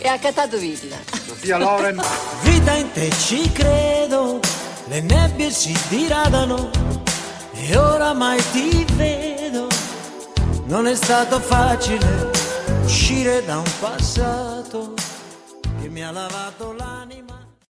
e raccattato villa. Sofia Loren. Vita in te ci credo, le nebbie si diradano e oramai ti vedo. Non è stato facile uscire da un passato che mi ha lavato l'anima.